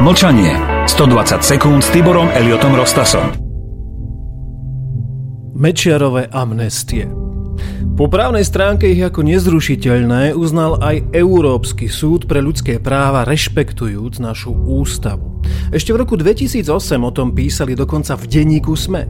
Mlčanie. 120 sekúnd s Tiborom Eliotom Rostasom. Mečiarové amnestie. Po právnej stránke ich ako nezrušiteľné uznal aj Európsky súd pre ľudské práva rešpektujúc našu ústavu. Ešte v roku 2008 o tom písali dokonca v denníku SME.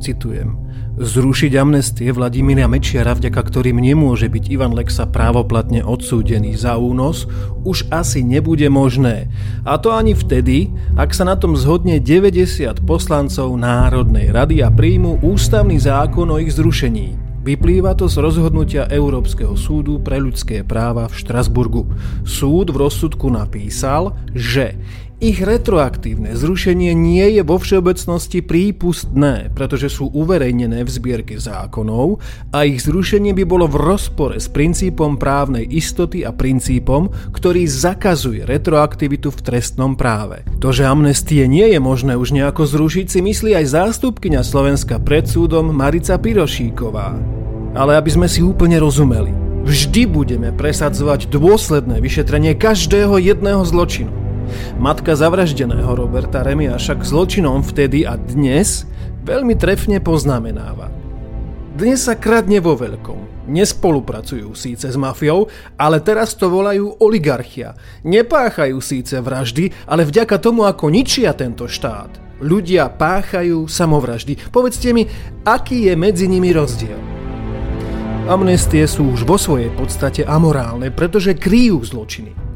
Citujem zrušiť amnestie Vladimíra Mečiara, vďaka ktorým nemôže byť Ivan Lexa právoplatne odsúdený za únos, už asi nebude možné. A to ani vtedy, ak sa na tom zhodne 90 poslancov Národnej rady a príjmu ústavný zákon o ich zrušení. Vyplýva to z rozhodnutia Európskeho súdu pre ľudské práva v Štrasburgu. Súd v rozsudku napísal, že ich retroaktívne zrušenie nie je vo všeobecnosti prípustné, pretože sú uverejnené v zbierke zákonov a ich zrušenie by bolo v rozpore s princípom právnej istoty a princípom, ktorý zakazuje retroaktivitu v trestnom práve. To, že amnestie nie je možné už nejako zrušiť, si myslí aj zástupkyňa Slovenska pred súdom Marica Pirošíková. Ale aby sme si úplne rozumeli, vždy budeme presadzovať dôsledné vyšetrenie každého jedného zločinu. Matka zavraždeného Roberta Remia však zločinom vtedy a dnes veľmi trefne poznamenáva. Dnes sa kradne vo veľkom. Nespolupracujú síce s mafiou, ale teraz to volajú oligarchia. Nepáchajú síce vraždy, ale vďaka tomu, ako ničia tento štát. Ľudia páchajú samovraždy. Povedzte mi, aký je medzi nimi rozdiel? Amnestie sú už vo svojej podstate amorálne, pretože kryjú zločiny.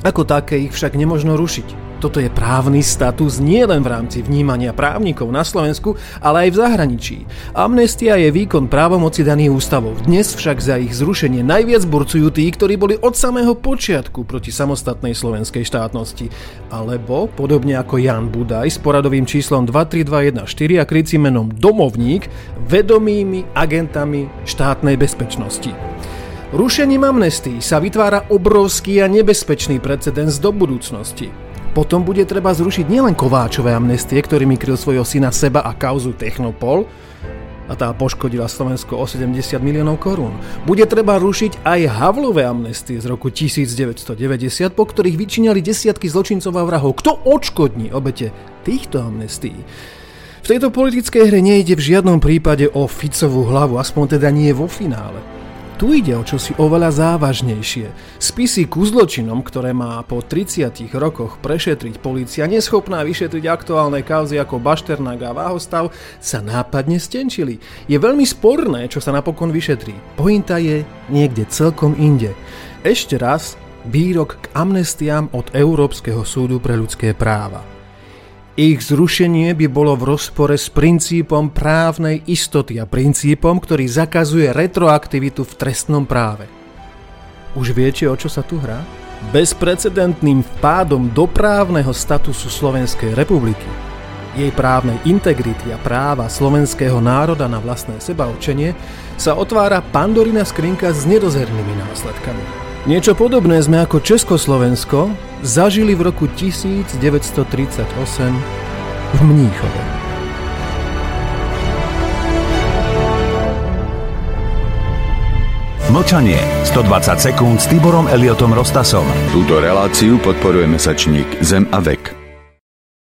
Ako také ich však nemožno rušiť. Toto je právny status nielen v rámci vnímania právnikov na Slovensku, ale aj v zahraničí. Amnestia je výkon právomoci daný ústavou. Dnes však za ich zrušenie najviac burcujú tí, ktorí boli od samého počiatku proti samostatnej slovenskej štátnosti. Alebo, podobne ako Jan Budaj s poradovým číslom 23214 a krycím menom Domovník, vedomými agentami štátnej bezpečnosti. Rušením amnestí sa vytvára obrovský a nebezpečný precedens do budúcnosti. Potom bude treba zrušiť nielen Kováčové amnestie, ktorými kryl svojho syna seba a kauzu Technopol, a tá poškodila Slovensko o 70 miliónov korún. Bude treba rušiť aj Havlové amnestie z roku 1990, po ktorých vyčíňali desiatky zločincov a vrahov. Kto odškodní obete týchto amnestií? V tejto politickej hre nejde v žiadnom prípade o Ficovú hlavu, aspoň teda nie vo finále. Tu ide o čosi oveľa závažnejšie. Spisy ku zločinom, ktoré má po 30 rokoch prešetriť policia neschopná vyšetriť aktuálne kauzy ako Bašternák a Váhostav, sa nápadne stenčili. Je veľmi sporné, čo sa napokon vyšetrí. Pointa je niekde celkom inde. Ešte raz, výrok k amnestiám od Európskeho súdu pre ľudské práva. Ich zrušenie by bolo v rozpore s princípom právnej istoty a princípom, ktorý zakazuje retroaktivitu v trestnom práve. Už viete, o čo sa tu hrá? Bezprecedentným vpádom do právneho statusu Slovenskej republiky, jej právnej integrity a práva slovenského národa na vlastné sebaočenie sa otvára pandorina skrinka s nedozernými následkami. Niečo podobné sme ako Československo zažili v roku 1938 v Mníchove. Mlčanie. 120 sekúnd s Tiborom Eliotom Rostasom. Túto reláciu podporuje mesačník Zem a vek.